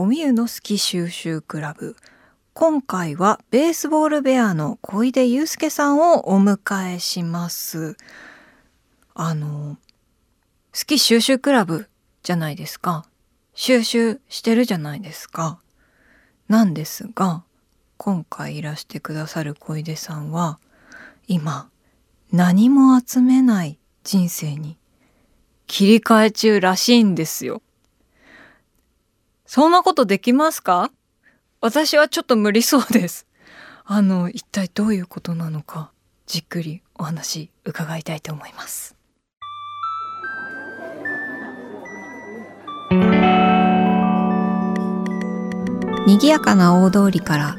おみゆの好き収集クラブ。今回はベースボールベアの小出祐介さんをお迎えします。あの好き収集クラブじゃないですか。収集してるじゃないですか。なんですが今回いらしてくださる小出さんは今何も集めない人生に切り替え中らしいんですよ。そんなことできますか？私はちょっと無理そうです。あの、一体どういうことなのか、じっくりお話伺いたいと思います。賑やかな大通りから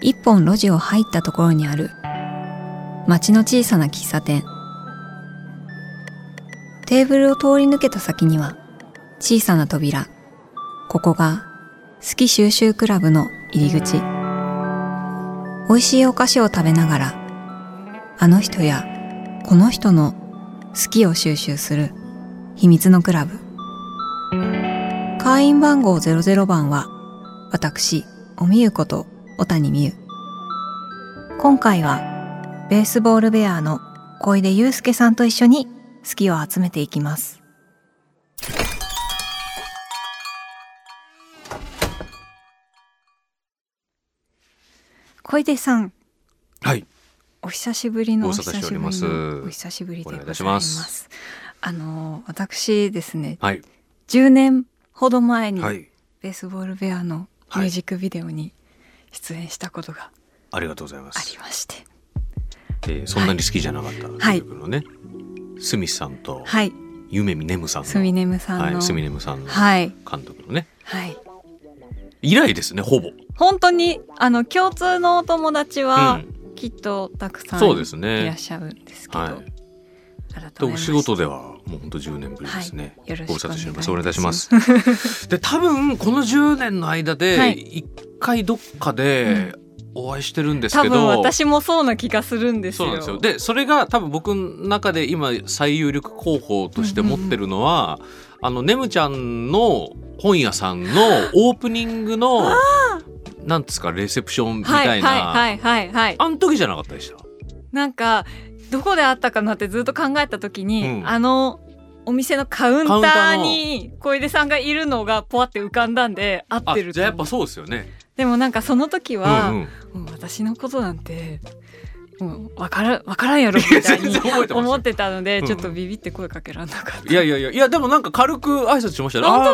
一本路地を入ったところにある町の小さな喫茶店テーブルを通り抜けた先には小さな扉ここが好き収集クラブの入り口。美味しいお菓子を食べながらあの人やこの人の好きを収集する秘密のクラブ。会員番号00番は私おみゆこと小谷美優。今回はベースボールベアの小出祐介さんと一緒に好きを集めていきます。小出さん。はい。お久しぶりのお久しぶりのお久しぶりでございます。ますあの私ですねはい。10年ほど前にはい。ベースボールベアのミュージックビデオに出演したことがありがとうございまあすり。まして、えーそんなに好きじゃなかったはい。曲のね、スミスさんとはい。夢見ねむさんの、スミネムさんの。はい、スミネムさんのはい。監督のね、はい以来ですね、ほぼ。本当に？あの共通のお友達うはん。きっとたくさんいらっね。しゃるんですけど、はい。改めまとお仕事ではもう本当10年ぶりですね。はいよろしくおります。お願いしますす。で、多分この10年の間はでい一回どっかでお会いしてるんです多けど、分私もそうな気がするんですよですよ。で、それが多分僕の中で今最有力候補として持ってるのは、あのねむちゃんの本屋さんのオープニングのなんですかレセプションみはいたいな、はいはいはいはいあの時じゃなかったでした？なんかどこであったかなってずっと考えた時に、うん。あのお店のカウンターに小出さんがいるのがポワって浮かんだんで合あってるじゃあやっぱそうですよね。でもなんかその時うんは、うん、もう私のことなんてもう分から分からんやろみたいに思ってたのでうん。ちょっとビビって声かけられなかった。いやいやいやいやでもなんか軽く挨拶しましたね。本当？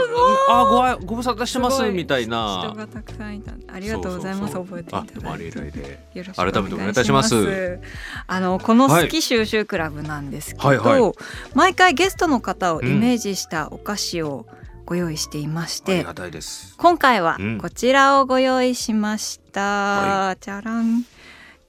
あーあーごご無沙汰してますみたい人な。がたくさんいた。ありがとうございます。覚えていただいて。よろしく改めてお願いいたします。あのこの好き収集クラブなんですけど、はい。はい毎回ゲストの方をイメージしたお菓子をご用意していまして、ありがたいです。今回はうん。こちらをご用意しました。はじゃらん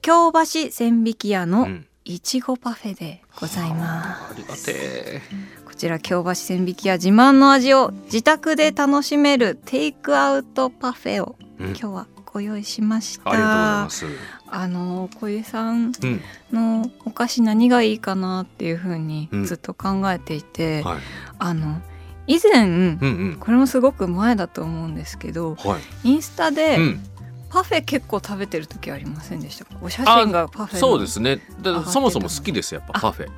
京橋千匹屋うのんいちごパフェでございます。ありがてえ。こちら京橋千匹屋自慢の味を自宅で楽しめるテイクアウトパフェをうん今日はご用意しました。ありがとうございます。あの小出さんうん。のお菓子何がいいかなっていうふうにうんずっと考えていて、はい。あの以前、うんうん。これもすごく前だと思うんですけどはい。インスタでうん。パフェ結構食べてる時ありませんでしたか？お写真がパフェのそうですね。そもそも好きですやっぱパフェ。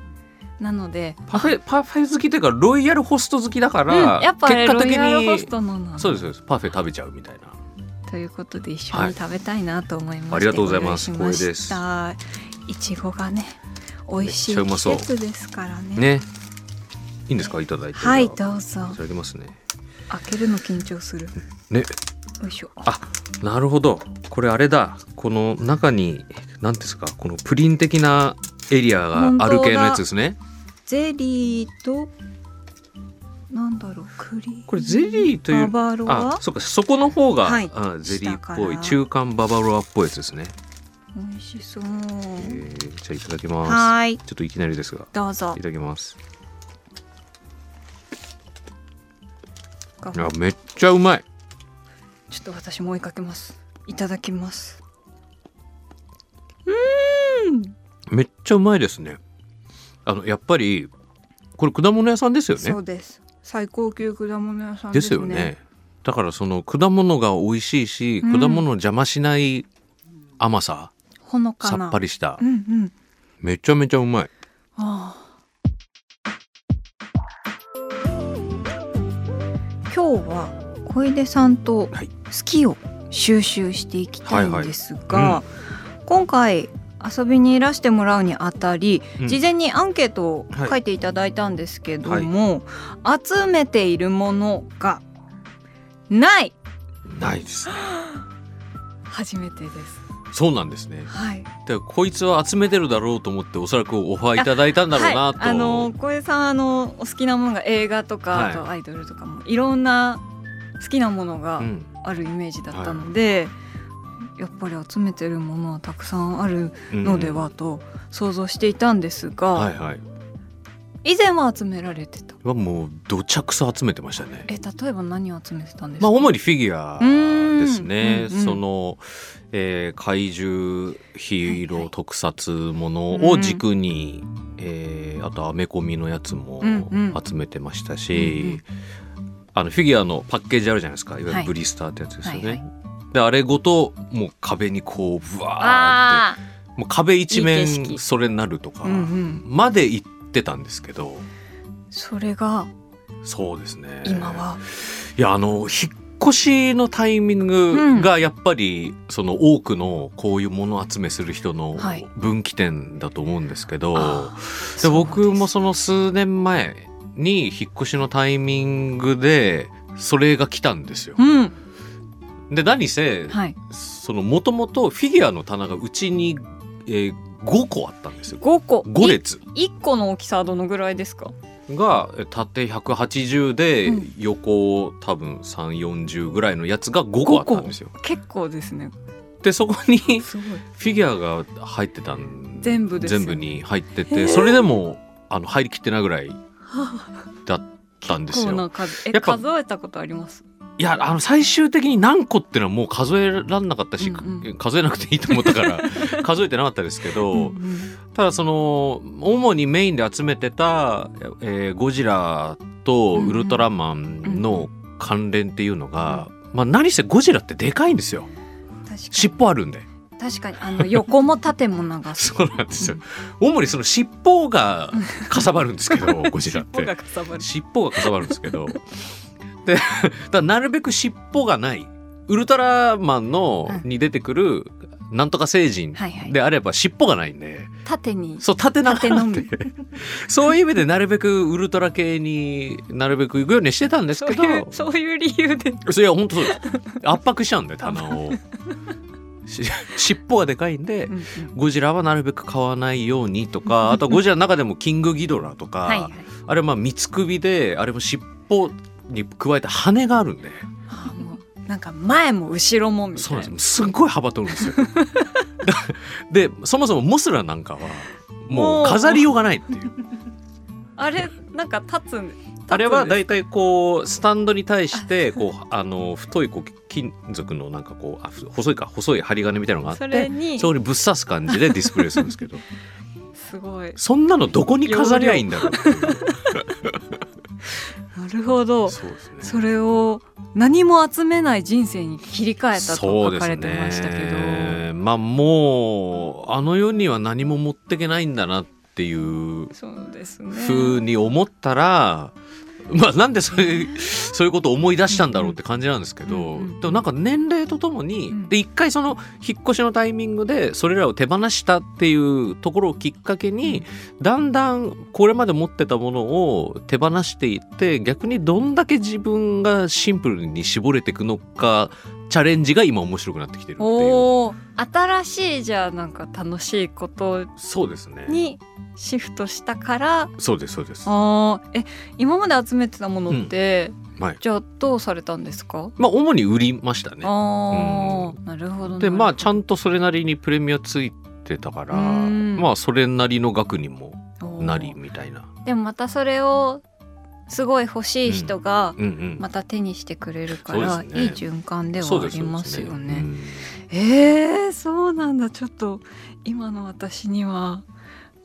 なのでパフェパフェ好きというかロイヤルホスト好きだから、うん、やっぱね結果的ロイヤルホにストのなのそうですそうですパフェ食べちゃうみたいな。ということで一緒に食べたいなと思いまして、ありがとうございます光栄ですいちごがね美味しい季節ですからねね。いいんですか？いただいて。はいいたどうぞだきますね。開けるの緊張するね。よいしょあなるほど。これあれだ。この中に何ですかこのプリン的なエリアがある系のやつですね。ゼリーとなんだろう栗これゼリーというババロア？あ、そうかそこの方が、はいあゼリーっぽい中間ババロアっぽいやつですね。美味しそうえー、じゃあいただきます。はーいちょっといきなりですがどうぞいただきます。ちょいやめっちゃうまい。っと私も追いかけます。いただきます。めっちゃうまいですね。あのやっぱりこれ果物屋さんですよね？そ。うです。最高級果物屋さんでですすねよね。だからその果物が美味しいし、うん。果物の邪魔しない甘さほのかな。さっぱりした。うんうん。めちゃめちゃうまい。ああ。今日は小出さんとはい好きを収集していきたいんですが、はいは今回遊びにいらしてもらうにあたり、うん。事前にアンケートをはい書いていただいたんですけども、集めているものがない。ないですね。初めてです。そうなんですね。はい。でこいつは集めてるだろうと思っておそらくオファーいただいたんだろうなと、はい、あの小江さんあのお好きなものが映画とか、はい。あとアイドルとかもいろんな好きなものがうん。あるイメージだったので、やっぱり集めてるものはたくさんあるのではと想像していたんですが、はいはい。以前は集められてた。はもうどちゃくそ集めてましたね。え例えば何を集めてたんですか、まあ主にフィギュアですね。うんうんうん。その、えー怪獣ヒーロはいはい。ー特撮ものを軸に、えーあとアメコミのやつもうんうん。集めてましたうんうしん、あのフィギュアのパッケージあるじゃないですか。いわゆはい。るブリスターってやつですよね。はいはい。であれごともう壁にこうブワーっあてもう壁一面色それになるとかまで行ってたんですけど。それがそうですね。今は、いやあの引っ越しのタイミングがやっぱり、その多くのこういうもの集めする人のはい。分岐点だと思うんですけど、あで僕もその数年前に引っ越しのタイミングでそれが来たんですよ。うん。で何せはい。そのもともとフィギュアの棚がうちに、えー5個あったんですよ。5個。5列。い1個の大きさはどのぐらいですか？がえ縦180でうん。横多分340ぐらいのやつが5個あったんですよ。結構ですね。でそこにフィギュアが入ってたん全部全部に入っててそれでもあの入りきってないぐらいだったんですよ。な数えやっぱ数えたことあります？いやあの最終的に何個っていうのはもう数えらんなかったし、うんう数えなくていいと思ったから 数えてなかったですけど、うんうん。ただその主にメインで集めてた、えーゴジラとウルトラマンの関連っていうのが、まあ、何せゴジラってでかいんですよ。尻尾あるんで。に確かにあの横も縦も長す そうなんですよ。主にその尻尾がかさばるんですけど、ゴジラっ尻尾がて。かさばる尻尾がかさばるんですけど。で、だなるべく尻尾がない。ウルトラマンのうんに出てくるなんとか星人はいはいであれば尻尾がないんで、縦にそう縦長縦のみなんでそういう意味でなるべくウルトラ系になるべく行くようにしてたんですけど、そういうそういう理由でいや本当そうです。圧迫しちゃうんで棚を。し尻尾がでかいんで、うんうん。ゴジラはなるべく買わないようにとか あとゴジラの中でもキングギドラとか、はいはい。あれまあ三つ首であれも尻尾に加えて羽があるんで。あーもうなんか前も後ろもみたいな。なんです。すっごい幅取るんですよ。でそもそもモスラなんかはもう飾りようがないっていう。あれなんか立つん立つんですあれはだいたいこうスタンドに対してこうあの太いこう金属のなんかこうあふ細いか細い針金みたいなのがあってそれに。そこにぶっ刺す感じでディスプレイするんですけど。すごい。そんなのどこに飾りゃいいんだろう なるほど。そうですね。それを何も集めない人生に切り替えたと書かれてましたけど、ね。まあもうあの世には何も持ってけないんだなっていうそうですね。ふうに思ったら、まあなんでそういうそういうことを思い出したんだろうって感じなんですけど、でもなんか年齢とともに、うん。で一回その引っ越しのタイミングでそれらを手放したっていうところをきっかけに、だんだんこれまで持ってたものを手放していって逆にどんだけ自分がシンプルに絞れていくのかチャレンジが今面白くなってきてるっていう。新しいじゃあなんか楽しいことそうですね。にシフトしたから。そうですそうです。あーえ今まで集めてたものって、はい。じゃあどうされたんですか？まあ主に売りましたね。ああ、なるほどでまあちゃんんとそれなりにプレミアついてたからうん。まあそれなりの額にもなりみたいな。でもまたそれをすごい欲しい人がうんうんまた手にしてくれるから、そうですね。いい循環ではありますよね。うんえー、そうなんだ。ちょっと今の私には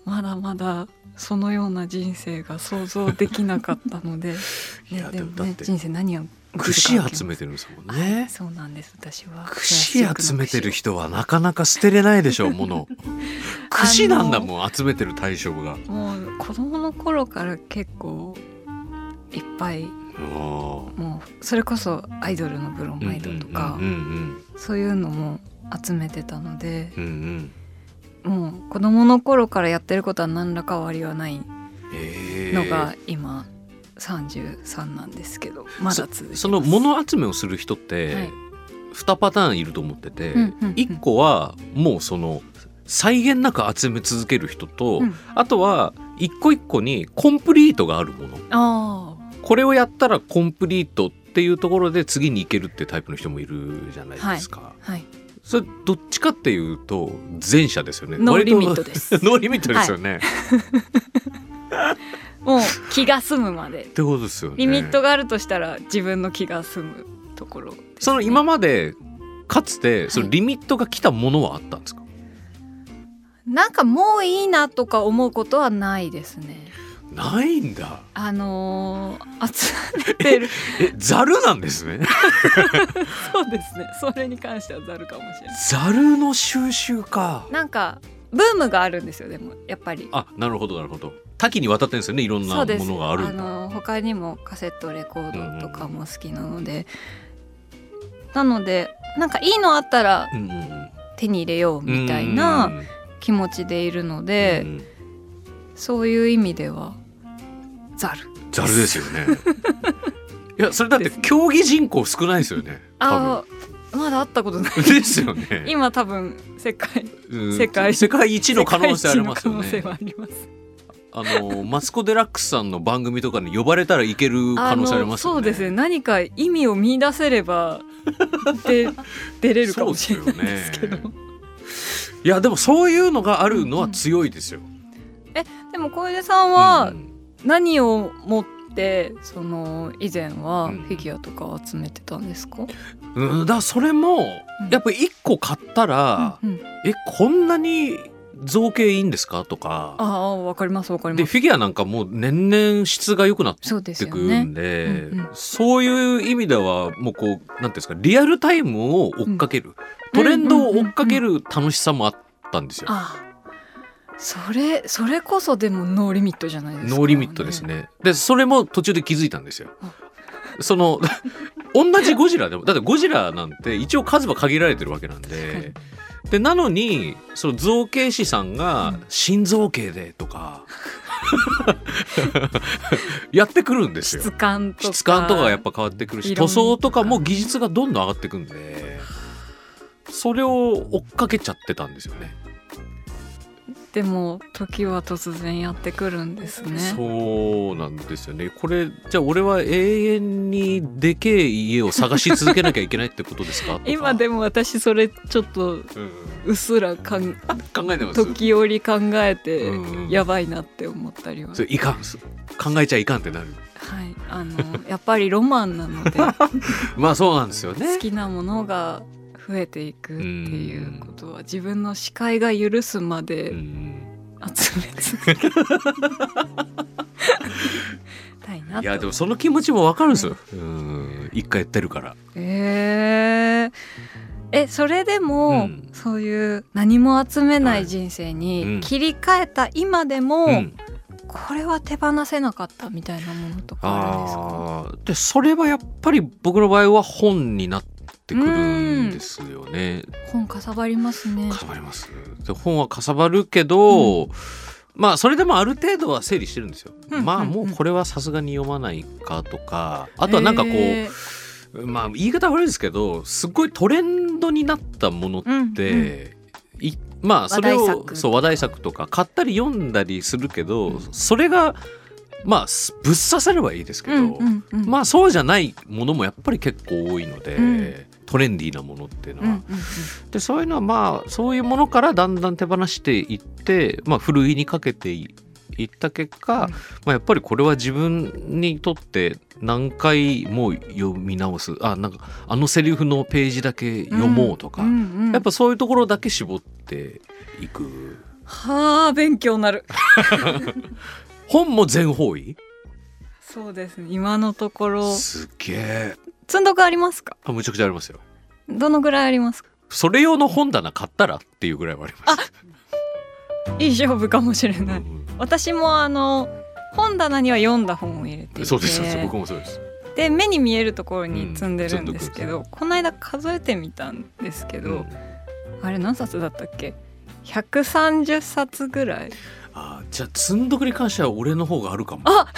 まだまだそのような人生が想像できなかったので、ね、でもね人生何を串集めてるんですもんね。そうなんです。私は串集めてる人はなかなか捨てれないでしょうもの。串なんだもん集めてる対象が。もう子供の頃から結構いっぱい。もうそれこそアイドルのブロマイドとかそういうのも集めてたのでうんうん。うんもう子供の頃からやってることは何らか変わりはないえ。ーのが今33なんですけどまだ続いその物集めをする人って、はい。2パターンいると思ってて、うんうんうん。1個はもうその際限なく集め続ける人と、うん。あとは一個一個にコンプリートがあるもの。あこれをやったらコンプリートっていうところで次に行けるってタイプの人もいるじゃないですか、あはい。それどっちかっていうと前者ですよね。ノーリミットです。ノーリミットですよね、もう気が済むまで。ってことですよね。リミットがあるとしたら自分の気が済むところね、その今までかつてそのはいリミットが来たものはあったんですか、なんかもういいなとか思うことはないですねないんだ。あのー、集めてる。えザルなんですね。そうですね。それに関してはざるかもしれない。ザルの収集か。なんかブームがあるんですよでもやっぱり。あなるほどなるほど。多岐にわたってるんですよねいろんなものがあるあの他にもカセットレコードとかも好きなので、なのでなんかいいのあったら手に入れようみたいな気持ちでいるので、うんうんそういう意味ではザル。ザルですよね。いやそれだって競技人口少ないですよね。多あーまだ会ったことない。分ですよね。今多分世界うん。世界世界一の可能性ありますよね。はあります。あのマツコ・デラックスさんの番組とかに呼ばれたらいける可能性ありますよね。そうですね。何か意味を見出せればで 出れるかもしれないですけど。そういやでもそういうのがあるのは強いですよ、でも小出さんはうん何を持ってその以前はうん。フィギュアとかを集めてたんですか、うん、だそれもうん。やっぱり一個買ったら、うんうん。えこんなに造形いいんですか？とか。ああわかりますわかります。でフィギュアなんかもう年々質が良くなってくねんでうんうん。そういう意味ではもうこうなんていうんですかリアルタイムを追っかける、トレンドを追っかける楽しさもあったんですよ。ああそれそれこそでもノーリミットじゃないですか、ノーリミットですね。でそれも途中で気づいたんですよあ。その同じゴジラでもだってゴジラなんて一応数は限られてるわけなんはいで。でなのにその造形師さんがうん「新造形で」とか やってくるんですよ質。感とか質感とかがやっぱ変わってくるし塗装とかも技術がどんどん上がってくんでそれを追っかけちゃってたんですよね。でも時は突然やってくるんですね。そうなんですよね。これじゃあ俺は永遠にでけえ家を探し続けなきゃいけないってことですか？今でも私それちょっとうん。うっすらかん考えてます？時折考えてうんうん。やばいなって思ったりは、それいかん。す考えちゃいかんってなる。はい、あのやっぱりロマンなので。まあそうなんですよね。好きなものが増えていくっていうことは自分の視界が許すまうでん集め続けたいないと。やでもその気持ちもわかるんですよ、うん。一回やってるから。えー。えそれでも、うん。そういう何も集めない人生に切り替えた今でも、うん。これは手放せなかったみたいなものとかあるんですか？でそれはやっぱり僕の場合は本になってくるんですよね。本かさばりますね。かさばります。で本はかさばるけど、まあそれでもある程度は整理してるんですよ。うんまあうん。うんもうこれはさすがに読まないかとか。あとはなんかこう、へまあ言い方悪いですけどすごいトレンドになったものっーて、いまあそれを話題作そう話題作とか買ったり読んだりするけど、それがまあぶっ刺さればいいですけど、うんうんうん。まあそうじゃないものもやっぱり結構多いので、うんトレンディーなものっていうのは。うんうんうん。でそういうのはまあそういうものからだんだん手放していって、まあ、ふるいにかけていいった結果、うん。まあ、やっぱりこれは自分にとって何回も読み直す。あなんかあのセリフのページだけ読もうとか、んんうんやっぱそういうところだけ絞っていく。はあ勉強になる。本も全方位？そうですね。今のところ。すっげえ積んどくありますか？あむちゃくちゃありますよ。どのぐらいありますか？それ用の本棚買ったらっていうぐらいはあります。いい勝負かもしれない。うん私もあの本棚には読んだ本を入れてそうですそうです。僕もそうです。で目に見えるところに積んでるんうんですけど、この間数えてみたんですけど、うん。あれ何冊だったっけ？130冊ぐらい。あじゃあ積んどくに関しては俺の方があるかも。あ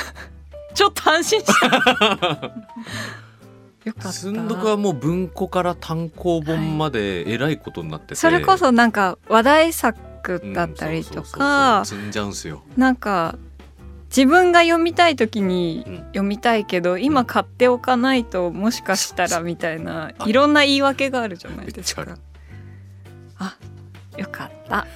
ちょっと安心した よかった。積んどくはもう文庫から単行本までえらいことになってて、それこそなんか話題作だったりとか積んじゃうんすよ。なんか自分が読みたい時にうん。読みたいけど今買っておかないともしかしたらみたいなあいろんな言い訳があるじゃないですか。あよかった。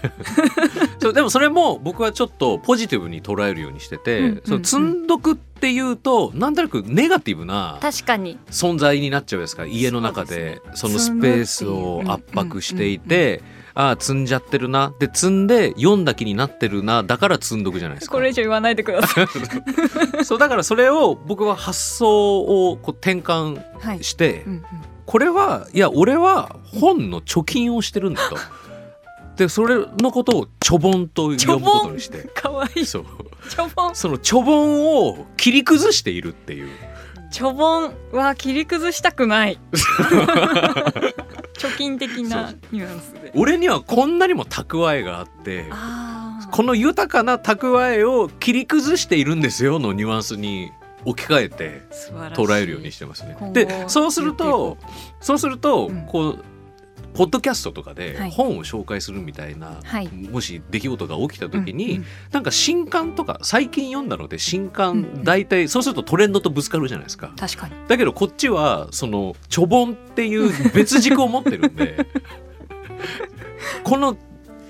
そうでもそれも僕はちょっとポジティブに捉えるようにしてて、うんうんうん。その積んどくっていうとなんとなくネガティブな確かに。存在になっちゃうですか家の中でそのスペースを圧迫していてああ積んじゃってるな。で積んで読んだ気になってるな。だから積んどくじゃないですか。これ以上言わないでください。そうだからそれを僕は発想をこう転換はい、して、うんうん。これはいや俺は本の貯金をしてるんだと。でそれのことをちょぼんと読むことにして。かわいい。そう。ちょぼんそのちょぼんを切り崩しているっていう。ちょぼんは切り崩したくない。貯金的なニュアンスで。俺にはこんなにも蓄えがあってこの豊かな蓄えを切り崩しているんですよのニュアンスに置き換えて捉えるようにしてますね。でそうするとそうすると、うん。こうポッドキャストとかではい。本を紹介するみたいな、はい。もし出来事が起きた時に、うんうん。なんか新刊とか最近読んだので新うんう刊ん。大体そうするとトレンドとぶつかるじゃないですか。確かに。だけどこっちはそのちょぼんっていう別軸を持ってるんで この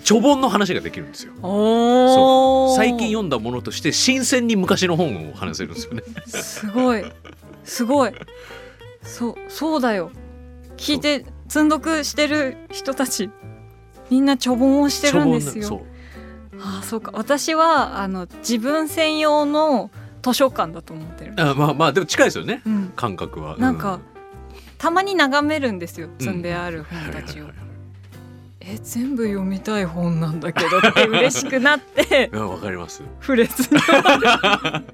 ちょぼんの話ができるんですよ。お最近読んだものとして新鮮に昔の本を話せるんですよね。すごい。すごい。そうそうだよ。聞いて積んどくしてる人たちみんなちょぼんをしてるんですよ。ああそうか。私はあの自分専用の図書館だと思ってる。あまあまあでも近いですよね。うん。感覚は。なんかたまに眺めるんですようん積んである本たちを。はいはいはいはい。え全部読みたい本なんだけどって嬉しくなって。わかります。不烈になる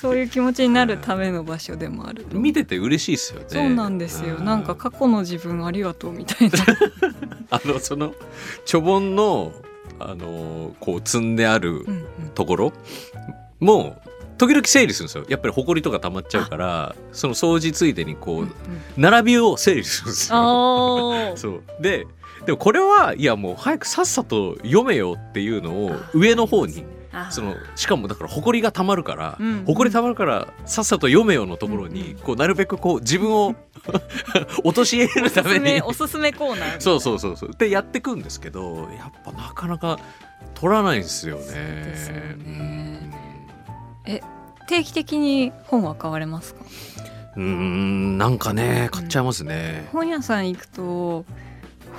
そういう気持ちになるための場所でもあると。見てて嬉しいですよね。そうなんですよ。うなんか過去の自分ありがとうみたいな。あのそのちょぼんのあのこう積んであるうんうん。ところも時々整理するんですよ。やっぱり埃とか溜まっちゃうからその掃除ついでにこうんうん。う並びを整理するんですよ。そう。ででもこれはいやもう早くさっさと読めよっていうのを上の方にそのしかもだから埃が溜まるからうん。埃溜まるからさっさと読めよのところにこうなるべくこう自分を 陥れるために。おすすめコーナーそうそうそうそう。でやってくんですけどやっぱなかなか取らないんですよね。ですよね。うん。定期的に本は買われますか？うーんなんかね買っちゃいますね。本屋さん行くと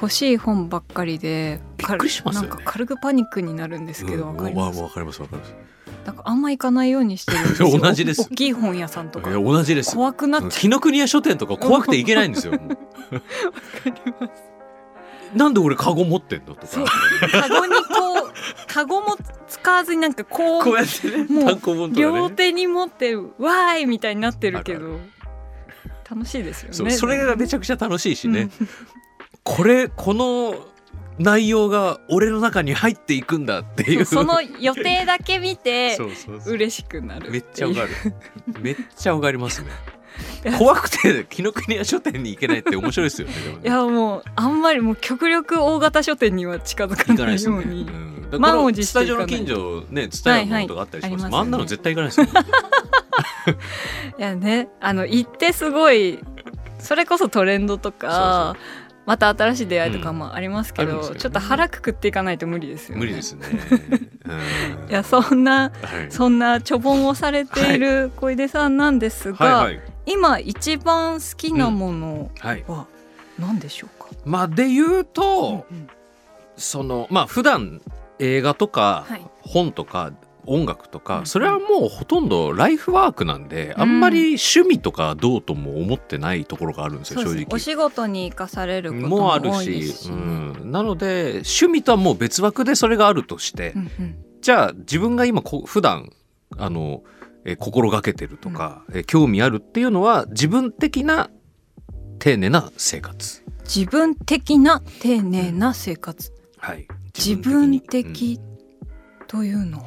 欲しい本ばっかりでびっくりしますよねなんか軽くパニックになるんですけど、うんわかりますわわかりますわかります。なんかあんま行かないようにしてる 同じです大きい本屋さんとかいや同じです。怖くなっちゃ紀ノ国屋書店とか怖くて行けないんですよ。もうなんで俺カゴ持ってんのとか。カゴにこうカゴも使わずになんかこうこうやってねもう。両手に持ってわーいみたいになってるけあど楽しいですよねそれがめちゃくちゃ楽しいしね。うんこれこの内容が俺の中に入っていくんだっていう。そうその予定だけ見て そうそうそう嬉しくなるめっちゃわかるる。めっちゃわかりますね。怖くて紀ノ国屋書店に行けないって面白いですよね。ねいやもうあんまりもう極力大型書店には近づかないように、うん満を持してスタジオの近所ね、ツタヤのとかあったりします。はいはいあんなの絶対行かないですよ。いやねあの行ってすごいそれこそトレンドとかまた新しい出会いとかもありますけど、うんあるんですよね。ちょっと腹くくっていかないと無理ですよね。無理ですね。う んいやそんなはい。そんなちょぼんをされている小出さんなんですが、はいはい。今一番好きなものはい。は何でしょうか、まあで言うと、うん。そのまあ普段映画とかはい。本とか音楽とか、うんそれはもうほとんどライフワークなんで、あんまり趣味とかどうとも思ってないところがあるんですよ正直。お仕事に生かされることももあるし。うん、なので趣味とはもう別枠でそれがあるとして、うんうんじゃあ自分が今こ普段あの、えー心がけてるとか、えー興味あるっていうのは自分的な丁寧な生活。自分的な丁寧な生活。はい、自分的というのは？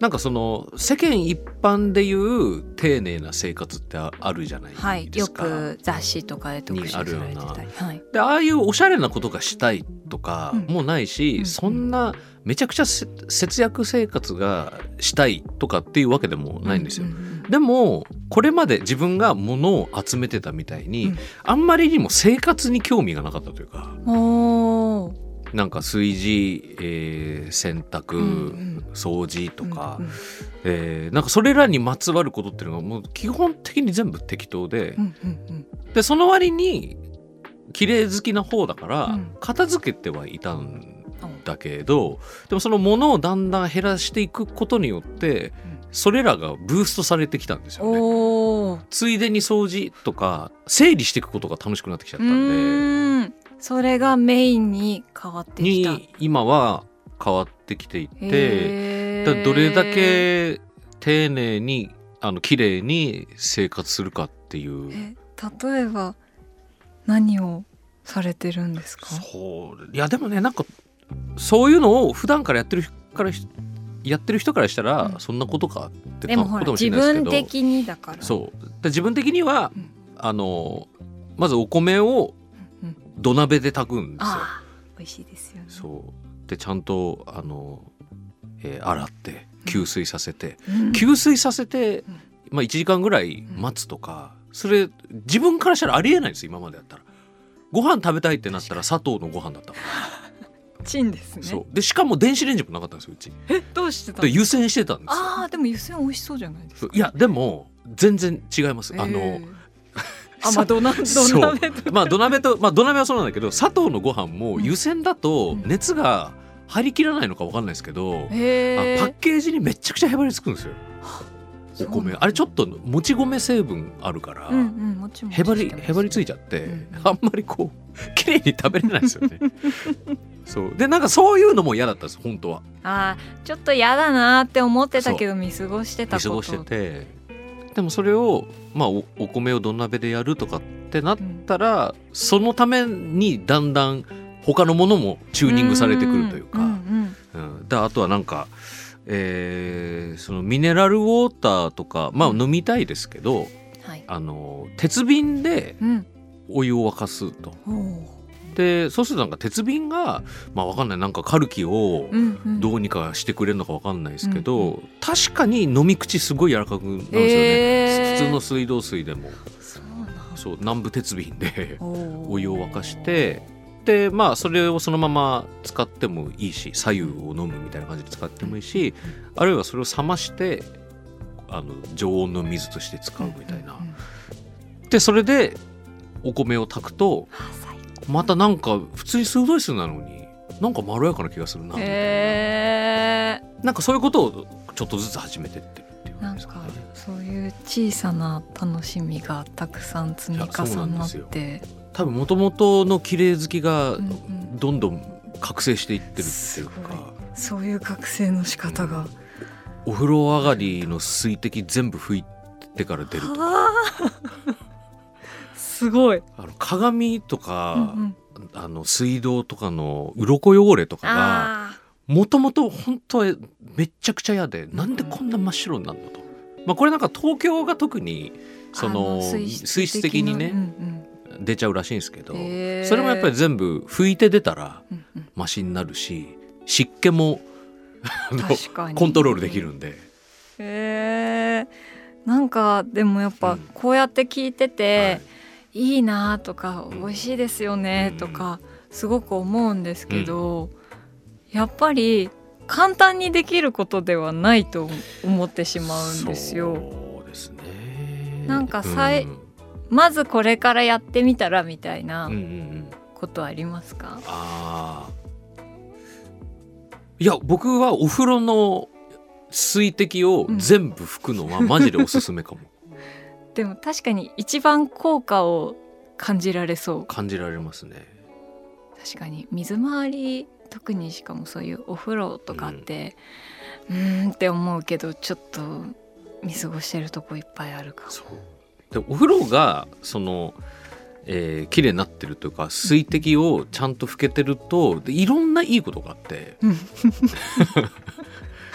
なんかその世間一般でいう丁寧な生活ってああるじゃないはい、よですか。く雑誌とかで特集されてにあるようたり。はい。でああいうおしゃれなことがしたいとかうんもないし、うんそんなめちゃくちゃせ節約生活がしたいとかっていうわけでもないんですよ。ううんでもこれまで自分が物を集めてたみたいに、うんあんまりにも生活に興味がなかったというかなんか炊事、えー洗濯、うんうん。掃除とか、うんえーなんかそれらにまつわることっていうのがもう基本的に全部適当で、うんうんうん。でその割に綺麗好きな方だから、うん。片付けてはいたんだけどでもその物をだんだん減らしていくことによってそれらがブーストされてきたんですよね。ついでに掃除とか整理していくことが楽しくなってきちゃっうたんーんそれがメインに変わってできた。に今は変わってきていてだどれだけ丁寧にあの綺麗に生活するかっていう。え例えば何をされてるんですか？そう。いやでもねなんかそういうのを普段からやってる人からしやってる人からしたら、うん。そんなことかってでもほらことかもし自れないですけど。分的にだから。そう。で自分的には、うん。あのまずお米をうん土鍋で炊くんですよ。美味しいですよね。そう。でちゃんとあの、えー洗って吸水させて、うん。吸水させて、うん。まあ、1時間ぐらい待つとか、それ自分からしたらありえないんです今までやったら。ご飯食べたいってなったら砂糖のご飯だったから、チンですね。そう。でしかも電子レンジもなかったんですようち。えどうしてたでの湯煎してたんですよ。ああでも湯煎美味しそうじゃないですか。いやでも全然違います、あのえーあまあ土鍋 とまあ土鍋とまあ土鍋はそうなんだけど砂糖のご飯もうん湯煎だとうん熱が入りきらないのか分かんないですけど、へあパッケージにめちゃくちゃへばりつくんですよ。お米。あれちょっともち米成分あるから、へばりへばりついちゃって、うんあんまりこう 綺麗に食べれないですよね。そう。でなんかそういうのも嫌だったんです本当は。あーちょっと嫌だなーって思ってたけど見過ごしてたこと。見過ごしててでもそれを、まあ、おお米を土鍋でやるとかってなったら、そのためにだんだん他のものもチューニングされてくるというか、んんうんであとはなんか、えーそのミネラルウォーターとかまあうん。飲みたいですけど、はい。あの鉄瓶でうん。お湯を沸かすと。おーでそうするとなんか鉄瓶がまあわかんない。なんかカルキをうんうん。どうにかしてくれるのかわかんないですけど、うん確かに飲み口すごい柔らかくなるんですよね、へー。普通の水道水でも。そう南部鉄瓶でお湯を沸かしてでまあそれをそのまま使ってもいいし左右を飲むみたいな感じで使ってもいいしあるいはそれを冷ましてあの常温の水として使うみたいな。うんうんでそれでお米を炊くとまたなんか普通に水道水なのになんかまろやかな気がするなみたいな。へなんかそういうことをちょっとずつ始めてってるっていう。ですかね。そういう小さな楽しみがたくさん積み重なって。多分もともとの綺麗好きがうんうん。どんどん覚醒していってるっていうすごい。か、そういう覚醒の仕方が、お風呂上がりの水滴全部拭いてから出るとかすごい、あの鏡とか、うんうん。あの水道とかの鱗汚れとかがあもともと本当はめっちゃくちゃ嫌でなんでこんな真っ白になるのと、まあ、これなんか東京が特にーそのあ水質的にね、うんうん。出ちゃうらしいんですけど、へー。それもやっぱり全部拭いて出たらうんうん。マシになるし湿気もコントロールできるんで、へえなんかでもやっぱうん。こうやって聞いてて、はいい、いなとかうん美味しいですよねうん。とかすごく思うんですけど、やっぱり簡単にできることではないと思ってしまうんですよ。そうですね。なんかさいうん。まずこれからやってみたらみたいなうんうんうん。ことありますか、ああいや僕はお風呂の水滴を全部拭くのはマジでおすすめかも、でも確かに一番効果を感じられそう。感じられますね。確かに。水回り特にしかもそういうお風呂とかってうーんって思うけどちょっと見過ごしてるとこいっぱいあるかも。そう。でお風呂がそのえー、綺麗になってるというか水滴をちゃんと拭けてるとでいろんないいことがあって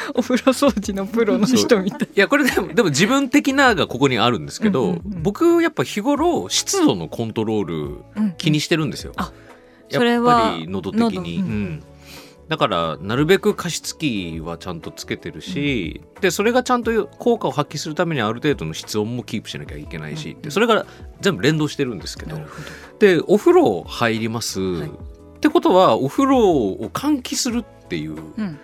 お風呂掃除のプロの人みたい。いやこれでもでも自分的ながここにあるんですけど、うんうんうん。僕やっぱ日頃湿度のコントロールうん気にしてるんですよ。あやそれはっぱり喉。的に、だからなるべく加湿器はちゃんとつけてるし、でそれがちゃんと効果を発揮するためにはある程度の室温もキープしなきゃいけないし、うんでそれが全部連動してるんですけど。でお風呂入ります、はい。ってことはお風呂を換気するっていう、うん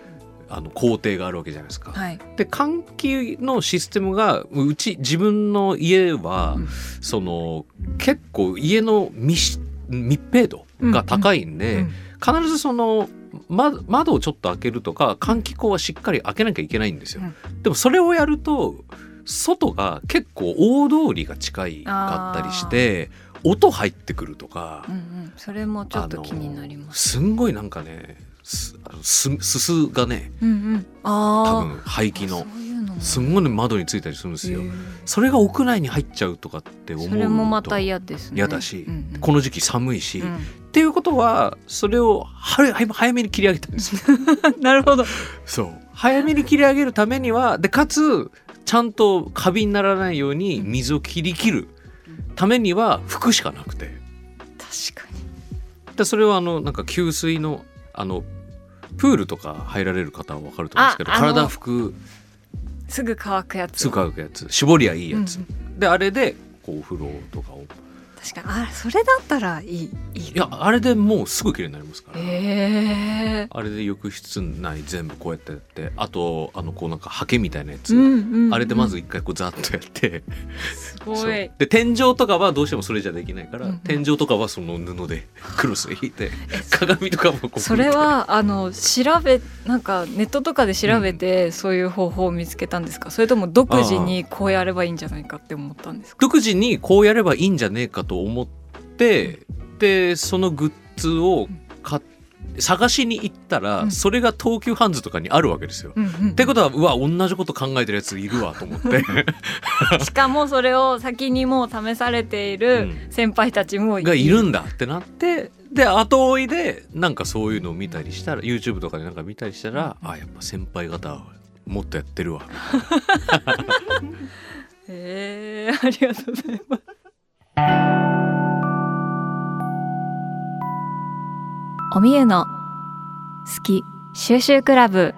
あの工程があるわけじゃないですか。はい。で換気のシステムがうち自分の家は、うん。その結構家の密密閉度が高いんで、うん。必ずその、ま、窓をちょっと開けるとか換気口はしっかり開けなきゃいけないんですよ。でもそれをやると外が結構大通りが近いかったりして音入ってくるとか、うんうん。それもちょっと気になります。すんごいなんかねすあのすすすがねうんうん。多分排気の。すんごい窓についたりするんですよ。それが屋内に入っちゃうとかって思うとそれもまた嫌ですね。嫌だしうんうん。この時期寒いし、っうん。ていうことはそれを早早めに切り上げたんですよ。なるほど。そう。早めに切り上げるためにはでかつちゃんとカビにならないように水を切り切るためには拭くしかなくて。確かに。でそれはあのなんか給水のあのプールとか入られる方は分かると思うんですけど体拭く。すぐ乾くやつ。すぐ乾くやつ。絞りゃいいやつ、うん。であれでこうお風呂とかを確かに。あそれだったらいいいいいやあれでもうすぐ綺麗になりますから。ええ。あれで浴室内全部こうやってやってあとあのこうなんかハケみたいなやつ、うんうんうん。あれでまず一回こうザッとやって、すごい。で天井とかはどうしてもそれじゃできないから、うんうん。天井とかはその布で クロスで引いて鏡とかもこう。それはあの調べなんかネットとかで調べてそういう方法を見つけたんですか？それとも独自にこうやればいいんじゃないかって思ったんですか？独自にこうやればいいんじゃねえかと思ってでそのグッズを買っ探しに行ったら、うん。それが東急ハンズとかにあるわけですよ。うんうんってことはうわ同じこと考えてるやついるわと思って。しかもそれを先にもう試されている先輩たちもがいるんだってなってで後追いでなんかそういうのを見たりしたら YouTube とかでなんか見たりしたら、あやっぱ先輩方はもっとやってるわ。へえありがとうございますおみゆの好き収集クラブ。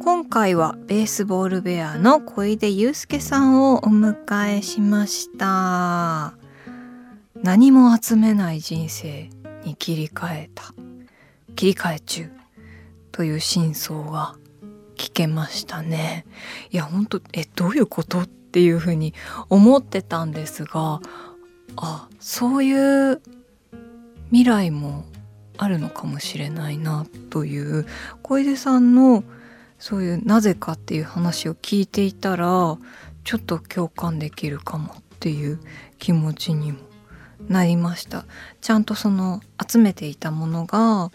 今回はベースボールベアの小出祐介さんをお迎えしました。何も集めない人生に切り替えた。切り替え中という真相が聞けましたね。いや本当えどういうことっていうふうに思ってたんですがあそういう未来もあるのかもしれないなという小出さんのそういうなぜかっていう話を聞いていたらちょっと共感できるかもっていう気持ちにもなりました。ちゃんとその集めていたものが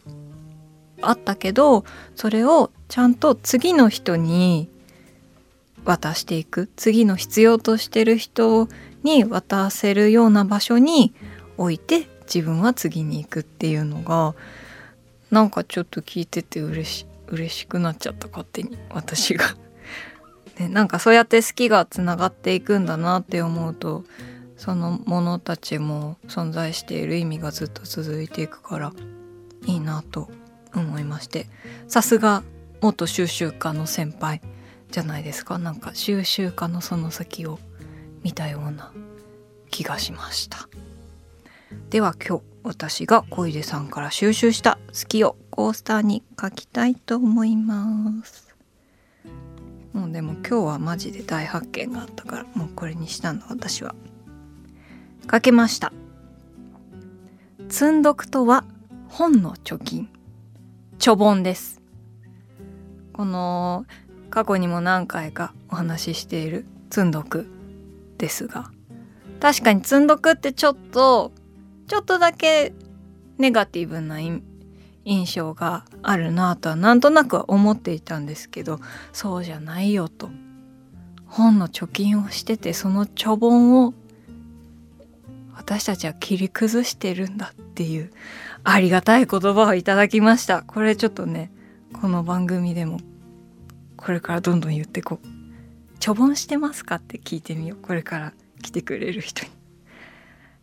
あったけどそれをちゃんと次の人に渡していく次の必要としてる人に渡せるような場所に置いて自分は次に行くっていうのがなんかちょっと聞いてて嬉し嬉しくなっちゃった勝手に私が。ね、なんかそうやって好きがつながっていくんだなって思うとそのものたちも存在している意味がずっと続いていくからいいなと思いましてさすが元収集家の先輩じゃないですか。なんか収集家のその先を見たような気がしました。では今日私が小出さんから収集した好きをコースターに書きたいと思います。もうでも今日はマジで大発見があったからもうこれにしたの。私は書けました。積んどくとは本の貯金。チョボンです。この過去にも何回かお話ししている積んどくですが確かに積んどくってちょっとちょっとだけネガティブな印象があるなとはなんとなくは思っていたんですけどそうじゃないよと。本の貯金をしててその貯本を私たちは切り崩してるんだっていうありがたい言葉をいただきました。これちょっとねこの番組でもこれからどんどん言ってこう貯本してますか？って聞いてみよう。これから来てくれる人に。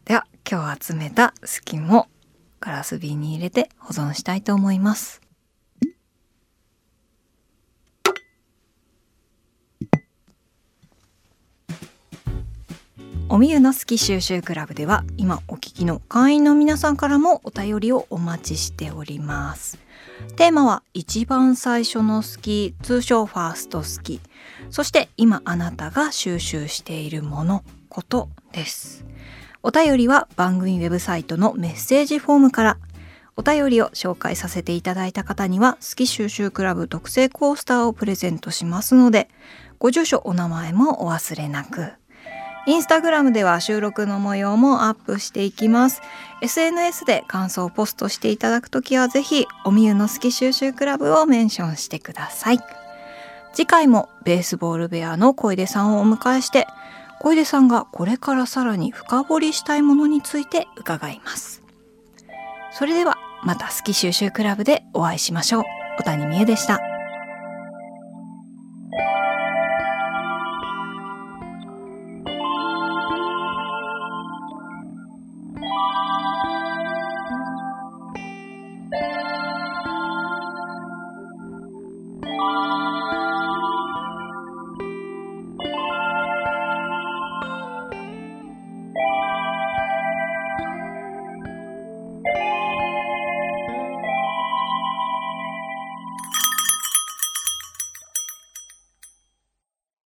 では今日集めたスキンをガラス瓶に入れて保存したいと思います。おみゆの好き収集クラブでは今お聞きの会員の皆さんからもお便りをお待ちしております。テーマは一番最初の好き通称ファースト好き。そして今あなたが収集しているものことです。お便りは番組ウェブサイトのメッセージフォームから。お便りを紹介させていただいた方には好き収集クラブ特製コースターをプレゼントしますのでご住所お名前もお忘れなく。インスタグラムでは収録の模様もアップしていきます。SNS で感想をポストしていただくときはぜひおみゆの好き収集クラブをメンションしてください。次回もベースボールベアの小出さんをお迎えして小出さんがこれからさらに深掘りしたいものについて伺います。それではまた好き収集クラブでお会いしましょう。小谷美恵でした。